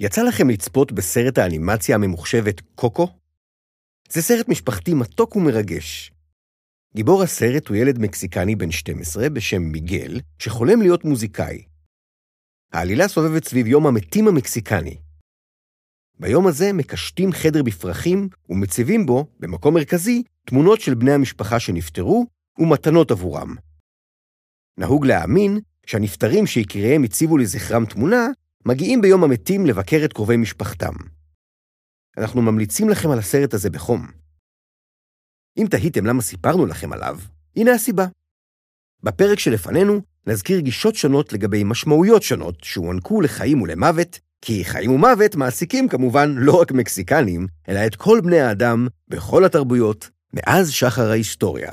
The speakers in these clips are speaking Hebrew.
יצא לכם לצפות בסרט האנימציה הממוחשבת קוקו? זה סרט משפחתי מתוק ומרגש. גיבור הסרט הוא ילד מקסיקני בן 12 בשם מיגל, שחולם להיות מוזיקאי. העלילה סובבת סביב יום המתים המקסיקני. ביום הזה מקשטים חדר בפרחים ומציבים בו, במקום מרכזי, תמונות של בני המשפחה שנפטרו ומתנות עבורם. נהוג להאמין שהנפטרים שיקיריהם הציבו לזכרם תמונה, מגיעים ביום המתים לבקר את קרובי משפחתם. אנחנו ממליצים לכם על הסרט הזה בחום. אם תהיתם למה סיפרנו לכם עליו, הנה הסיבה. בפרק שלפנינו נזכיר גישות שונות לגבי משמעויות שונות שהוענקו לחיים ולמוות, כי חיים ומוות מעסיקים כמובן לא רק מקסיקנים, אלא את כל בני האדם בכל התרבויות מאז שחר ההיסטוריה.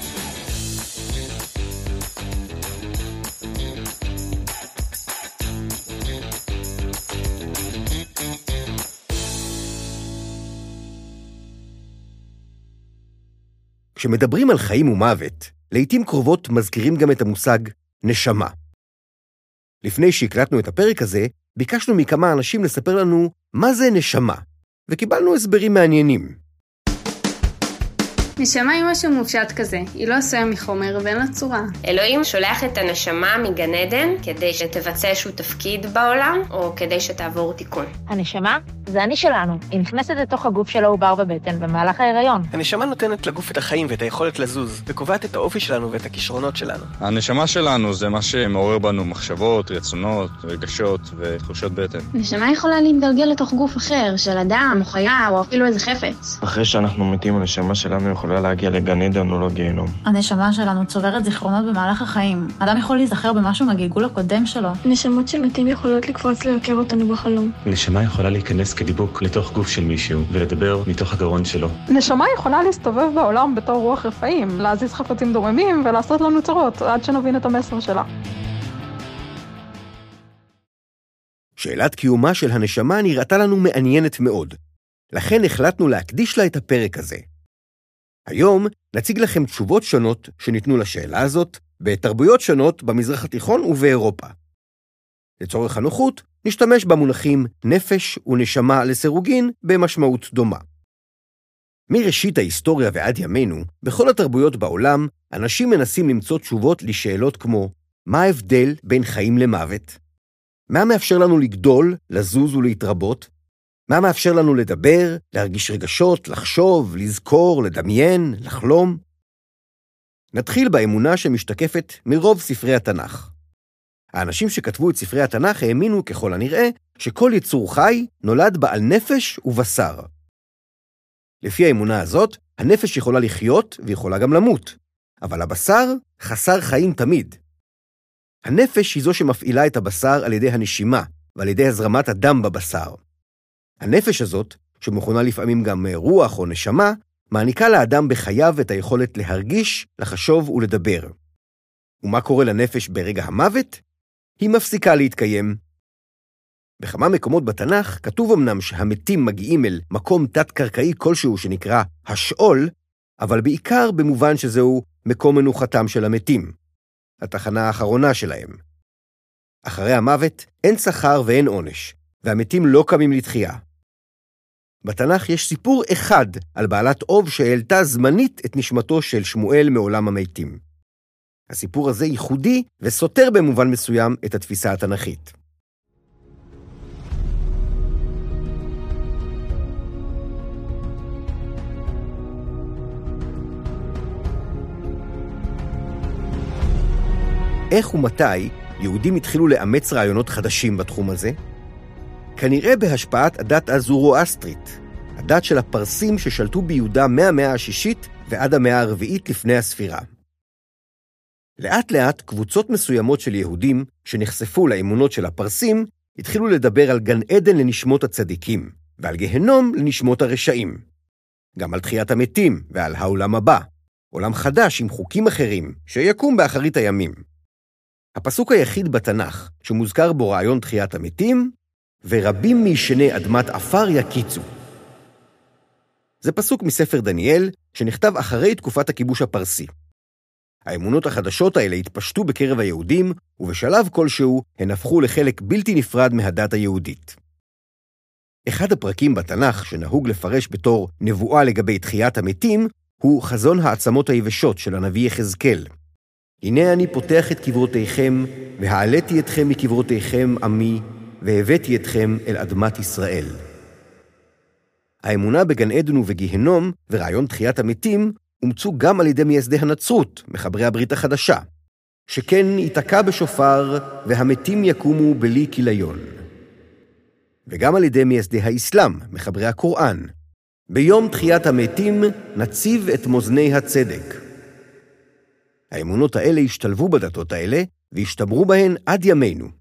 כשמדברים על חיים ומוות, לעתים קרובות מזכירים גם את המושג נשמה. לפני שהקלטנו את הפרק הזה, ביקשנו מכמה אנשים לספר לנו מה זה נשמה, וקיבלנו הסברים מעניינים. נשמה היא משהו מופשט כזה, היא לא עשויה מחומר ואין לה צורה. אלוהים שולח את הנשמה מגן עדן כדי שתבצע איזשהו תפקיד בעולם, או כדי שתעבור תיקון. הנשמה זה אני שלנו, היא נכנסת לתוך הגוף של העובר בבטן במהלך ההיריון. הנשמה נותנת לגוף את החיים ואת היכולת לזוז, וקובעת את האופי שלנו ואת הכישרונות שלנו. הנשמה שלנו זה מה שמעורר בנו מחשבות, רצונות, רגשות ותחושות בטן. נשמה יכולה להתגלגל לתוך גוף אחר, של אדם, או חיה, או אפילו איזה חפץ. אחרי שאנחנו מתים, הנשמה שלנו יכולה להגיע לגן עדן או לגיהנום. הנשמה שלנו צוברת זיכרונות במהלך החיים. אדם יכול להיזכר במשהו מהגלגול הקודם שלו. נשמות של מתים יכולות לקפוץ לבקר אותנו בחלום. נשמה יכולה להיכנס כדיבוק לתוך גוף של מישהו ולדבר מתוך הגרון שלו. נשמה יכולה להסתובב בעולם בתור רוח רפאים, להזיז חפצים דוממים ולעשות לנו צרות עד שנבין את המסר שלה. שאלת קיומה של הנשמה נראתה לנו מעניינת מאוד, לכן החלטנו להקדיש לה את הפרק הזה. היום נציג לכם תשובות שונות שניתנו לשאלה הזאת בתרבויות שונות במזרח התיכון ובאירופה. לצורך הנוחות, נשתמש במונחים נפש ונשמה לסירוגין במשמעות דומה. מראשית ההיסטוריה ועד ימינו, בכל התרבויות בעולם, אנשים מנסים למצוא תשובות לשאלות כמו מה ההבדל בין חיים למוות? מה מאפשר לנו לגדול, לזוז ולהתרבות? מה מאפשר לנו לדבר, להרגיש רגשות, לחשוב, לזכור, לדמיין, לחלום? נתחיל באמונה שמשתקפת מרוב ספרי התנ"ך. האנשים שכתבו את ספרי התנ"ך האמינו ככל הנראה שכל יצור חי נולד בעל נפש ובשר. לפי האמונה הזאת, הנפש יכולה לחיות ויכולה גם למות, אבל הבשר חסר חיים תמיד. הנפש היא זו שמפעילה את הבשר על ידי הנשימה ועל ידי הזרמת הדם בבשר. הנפש הזאת, שמכונה לפעמים גם רוח או נשמה, מעניקה לאדם בחייו את היכולת להרגיש, לחשוב ולדבר. ומה קורה לנפש ברגע המוות? היא מפסיקה להתקיים. בכמה מקומות בתנ"ך כתוב אמנם שהמתים מגיעים אל מקום תת-קרקעי כלשהו שנקרא השאול, אבל בעיקר במובן שזהו מקום מנוחתם של המתים, התחנה האחרונה שלהם. אחרי המוות אין שכר ואין עונש, והמתים לא קמים לתחייה. בתנ"ך יש סיפור אחד על בעלת אוב שהעלתה זמנית את נשמתו של שמואל מעולם המתים. הסיפור הזה ייחודי וסותר במובן מסוים את התפיסה התנ"כית. איך ומתי יהודים התחילו לאמץ רעיונות חדשים בתחום הזה? כנראה בהשפעת הדת הזורואסטרית, הדת של הפרסים ששלטו ביהודה מהמאה השישית ועד המאה הרביעית לפני הספירה. לאט לאט קבוצות מסוימות של יהודים שנחשפו לאמונות של הפרסים התחילו לדבר על גן עדן לנשמות הצדיקים ועל גהנום לנשמות הרשעים. גם על תחיית המתים ועל העולם הבא, עולם חדש עם חוקים אחרים שיקום באחרית הימים. הפסוק היחיד בתנ"ך שמוזכר בו רעיון תחיית המתים, ורבים מישני אדמת עפר יקיצו. זה פסוק מספר דניאל, שנכתב אחרי תקופת הכיבוש הפרסי. האמונות החדשות האלה התפשטו בקרב היהודים, ובשלב כלשהו הן הפכו לחלק בלתי נפרד מהדת היהודית. אחד הפרקים בתנ"ך שנהוג לפרש בתור נבואה לגבי תחיית המתים, הוא חזון העצמות היבשות של הנביא יחזקאל. הנה אני פותח את קברותיכם, והעליתי אתכם מקברותיכם עמי, והבאתי אתכם אל אדמת ישראל. האמונה בגן עדן ובגיהנום ורעיון תחיית המתים אומצו גם על ידי מייסדי הנצרות, מחברי הברית החדשה, שכן ייתקע בשופר והמתים יקומו בלי כליון. וגם על ידי מייסדי האסלאם, מחברי הקוראן. ביום תחיית המתים נציב את מאזני הצדק. האמונות האלה השתלבו בדתות האלה והשתמרו בהן עד ימינו.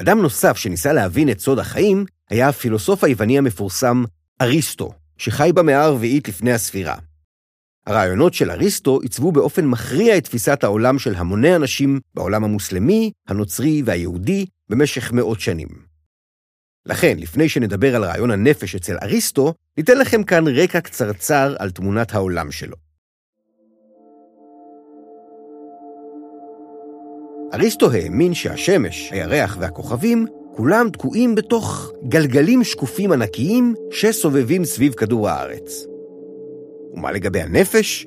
אדם נוסף שניסה להבין את סוד החיים היה הפילוסוף היווני המפורסם אריסטו, שחי במאה הרביעית לפני הספירה. הרעיונות של אריסטו עיצבו באופן מכריע את תפיסת העולם של המוני אנשים בעולם המוסלמי, הנוצרי והיהודי במשך מאות שנים. לכן, לפני שנדבר על רעיון הנפש אצל אריסטו, ניתן לכם כאן רקע קצרצר על תמונת העולם שלו. אריסטו האמין שהשמש, הירח והכוכבים כולם תקועים בתוך גלגלים שקופים ענקיים שסובבים סביב כדור הארץ. ומה לגבי הנפש?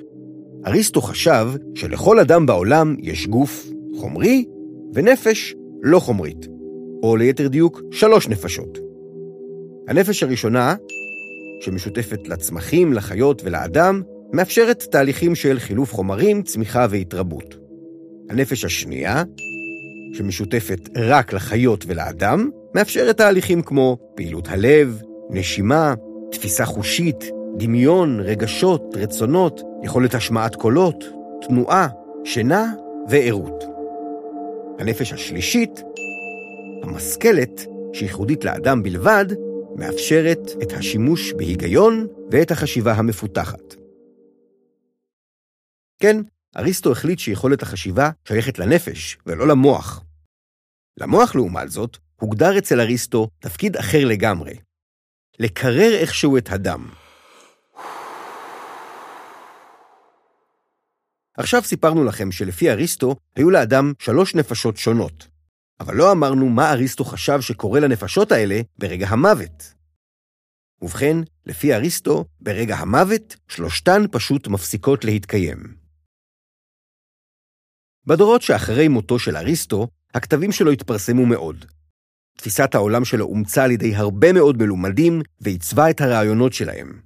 אריסטו חשב שלכל אדם בעולם יש גוף חומרי ונפש לא חומרית, או ליתר דיוק, שלוש נפשות. הנפש הראשונה, שמשותפת לצמחים, לחיות ולאדם, מאפשרת תהליכים של חילוף חומרים, צמיחה והתרבות. הנפש השנייה, שמשותפת רק לחיות ולאדם, מאפשרת תהליכים כמו פעילות הלב, נשימה, תפיסה חושית, דמיון, רגשות, רצונות, יכולת השמעת קולות, תנועה, שינה וערות. הנפש השלישית, המשכלת, שייחודית לאדם בלבד, מאפשרת את השימוש בהיגיון ואת החשיבה המפותחת. כן, אריסטו החליט שיכולת החשיבה שייכת לנפש ולא למוח. למוח, לעומת זאת, הוגדר אצל אריסטו תפקיד אחר לגמרי. לקרר איכשהו את הדם. עכשיו סיפרנו לכם שלפי אריסטו היו לאדם שלוש נפשות שונות, אבל לא אמרנו מה אריסטו חשב שקורה לנפשות האלה ברגע המוות. ובכן, לפי אריסטו, ברגע המוות, שלושתן פשוט מפסיקות להתקיים. בדורות שאחרי מותו של אריסטו, הכתבים שלו התפרסמו מאוד. תפיסת העולם שלו אומצה על ידי הרבה מאוד מלומדים ועיצבה את הרעיונות שלהם.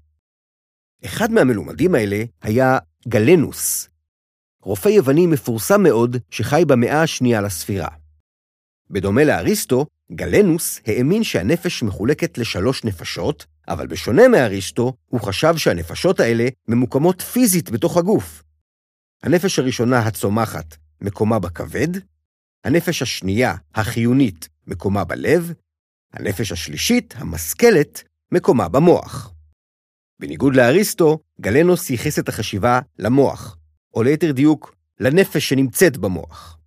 אחד מהמלומדים האלה היה גלנוס, רופא יווני מפורסם מאוד שחי במאה השנייה לספירה. בדומה לאריסטו, גלנוס האמין שהנפש מחולקת לשלוש נפשות, אבל בשונה מאריסטו, הוא חשב שהנפשות האלה ממוקמות פיזית בתוך הגוף. הנפש הראשונה הצומחת מקומה בכבד, הנפש השנייה, החיונית, מקומה בלב, הנפש השלישית, המשכלת, מקומה במוח. בניגוד לאריסטו, גלנוס ייחס את החשיבה למוח, או ליתר דיוק, לנפש שנמצאת במוח.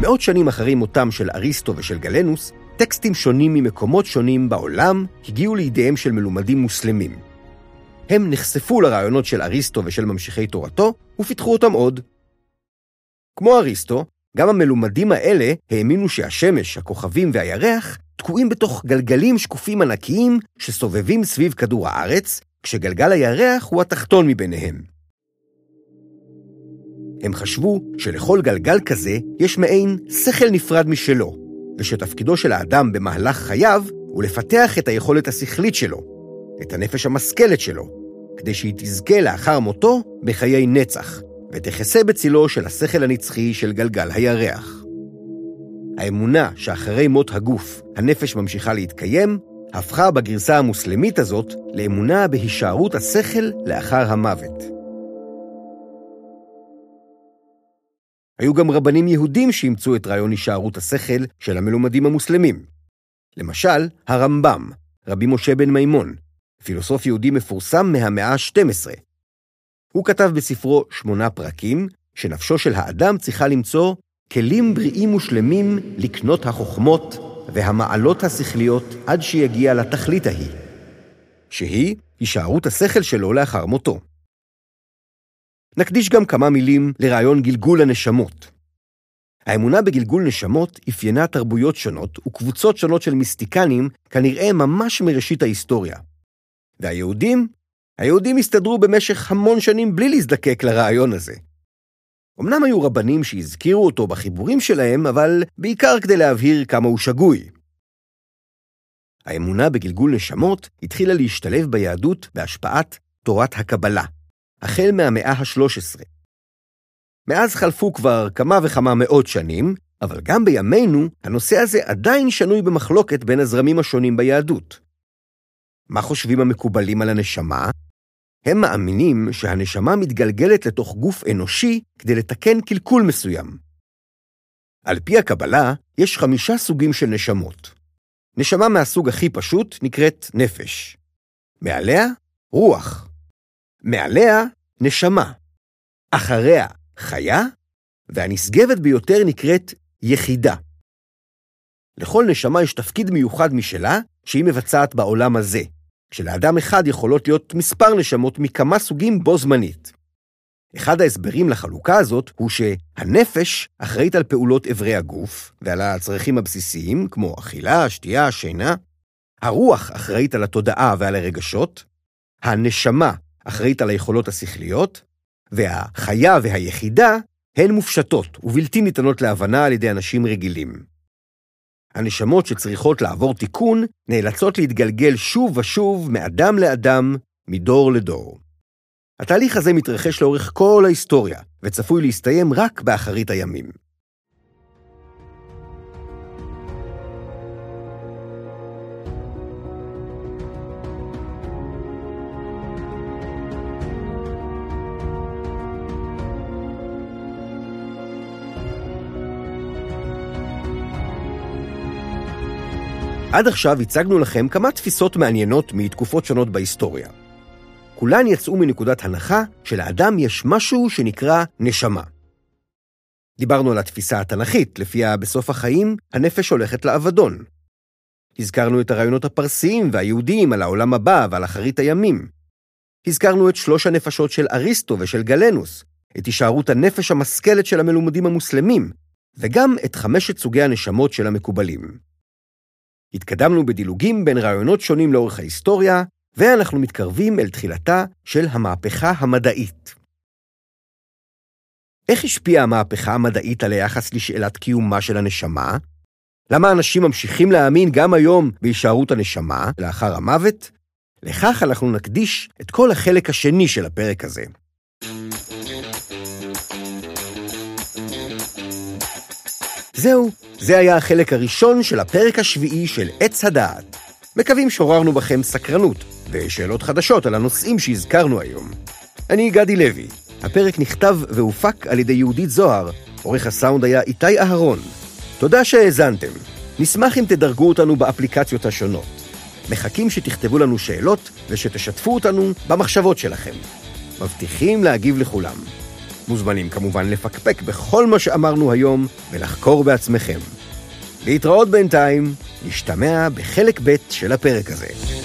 מאות שנים אחרי מותם של אריסטו ושל גלנוס, טקסטים שונים ממקומות שונים בעולם הגיעו לידיהם של מלומדים מוסלמים. הם נחשפו לרעיונות של אריסטו ושל ממשיכי תורתו, ופיתחו אותם עוד. כמו אריסטו, גם המלומדים האלה האמינו שהשמש, הכוכבים והירח תקועים בתוך גלגלים שקופים ענקיים שסובבים סביב כדור הארץ, כשגלגל הירח הוא התחתון מביניהם. הם חשבו שלכל גלגל כזה יש מעין שכל נפרד משלו, ושתפקידו של האדם במהלך חייו הוא לפתח את היכולת השכלית שלו, את הנפש המשכלת שלו, כדי שהיא תזכה לאחר מותו בחיי נצח, ותכסה בצילו של השכל הנצחי של גלגל הירח. האמונה שאחרי מות הגוף הנפש ממשיכה להתקיים, הפכה בגרסה המוסלמית הזאת לאמונה בהישארות השכל לאחר המוות. היו גם רבנים יהודים שאימצו את רעיון הישארות השכל של המלומדים המוסלמים. למשל, הרמב"ם, רבי משה בן מימון, פילוסוף יהודי מפורסם מהמאה ה-12. הוא כתב בספרו שמונה פרקים, שנפשו של האדם צריכה למצוא כלים בריאים ושלמים לקנות החוכמות והמעלות השכליות עד שיגיע לתכלית ההיא, שהיא הישארות השכל שלו לאחר מותו. נקדיש גם כמה מילים לרעיון גלגול הנשמות. האמונה בגלגול נשמות אפיינה תרבויות שונות וקבוצות שונות של מיסטיקנים כנראה ממש מראשית ההיסטוריה. והיהודים? היהודים הסתדרו במשך המון שנים בלי להזדקק לרעיון הזה. אמנם היו רבנים שהזכירו אותו בחיבורים שלהם, אבל בעיקר כדי להבהיר כמה הוא שגוי. האמונה בגלגול נשמות התחילה להשתלב ביהדות בהשפעת תורת הקבלה, החל מהמאה ה-13. מאז חלפו כבר כמה וכמה מאות שנים, אבל גם בימינו הנושא הזה עדיין שנוי במחלוקת בין הזרמים השונים ביהדות. מה חושבים המקובלים על הנשמה? הם מאמינים שהנשמה מתגלגלת לתוך גוף אנושי כדי לתקן קלקול מסוים. על פי הקבלה, יש חמישה סוגים של נשמות. נשמה מהסוג הכי פשוט נקראת נפש. מעליה, רוח. מעליה, נשמה. אחריה, חיה, והנשגבת ביותר נקראת יחידה. לכל נשמה יש תפקיד מיוחד משלה שהיא מבצעת בעולם הזה, כשלאדם אחד יכולות להיות מספר נשמות מכמה סוגים בו זמנית. אחד ההסברים לחלוקה הזאת הוא שהנפש אחראית על פעולות אברי הגוף ועל הצרכים הבסיסיים, כמו אכילה, שתייה, שינה. הרוח אחראית על התודעה ועל הרגשות. הנשמה אחראית על היכולות השכליות. והחיה והיחידה הן מופשטות ובלתי ניתנות להבנה על ידי אנשים רגילים. הנשמות שצריכות לעבור תיקון נאלצות להתגלגל שוב ושוב מאדם לאדם, מדור לדור. התהליך הזה מתרחש לאורך כל ההיסטוריה, וצפוי להסתיים רק באחרית הימים. עד עכשיו הצגנו לכם כמה תפיסות מעניינות מתקופות שונות בהיסטוריה. כולן יצאו מנקודת הנחה שלאדם יש משהו שנקרא נשמה. דיברנו על התפיסה התנ"כית, לפיה בסוף החיים הנפש הולכת לאבדון. הזכרנו את הרעיונות הפרסיים והיהודיים על העולם הבא ועל אחרית הימים. הזכרנו את שלוש הנפשות של אריסטו ושל גלנוס, את הישארות הנפש המשכלת של המלומדים המוסלמים, וגם את חמשת סוגי הנשמות של המקובלים. התקדמנו בדילוגים בין רעיונות שונים לאורך ההיסטוריה, ואנחנו מתקרבים אל תחילתה של המהפכה המדעית. איך השפיעה המהפכה המדעית על היחס לשאלת קיומה של הנשמה? למה אנשים ממשיכים להאמין גם היום בהישארות הנשמה לאחר המוות? לכך אנחנו נקדיש את כל החלק השני של הפרק הזה. זהו, זה היה החלק הראשון של הפרק השביעי של עץ הדעת. מקווים שעוררנו בכם סקרנות ושאלות חדשות על הנושאים שהזכרנו היום. אני גדי לוי. הפרק נכתב והופק על ידי יהודית זוהר, עורך הסאונד היה איתי אהרון. תודה שהאזנתם. נשמח אם תדרגו אותנו באפליקציות השונות. מחכים שתכתבו לנו שאלות ושתשתפו אותנו במחשבות שלכם. מבטיחים להגיב לכולם. מוזמנים כמובן לפקפק בכל מה שאמרנו היום ולחקור בעצמכם. להתראות בינתיים, נשתמע בחלק ב' של הפרק הזה.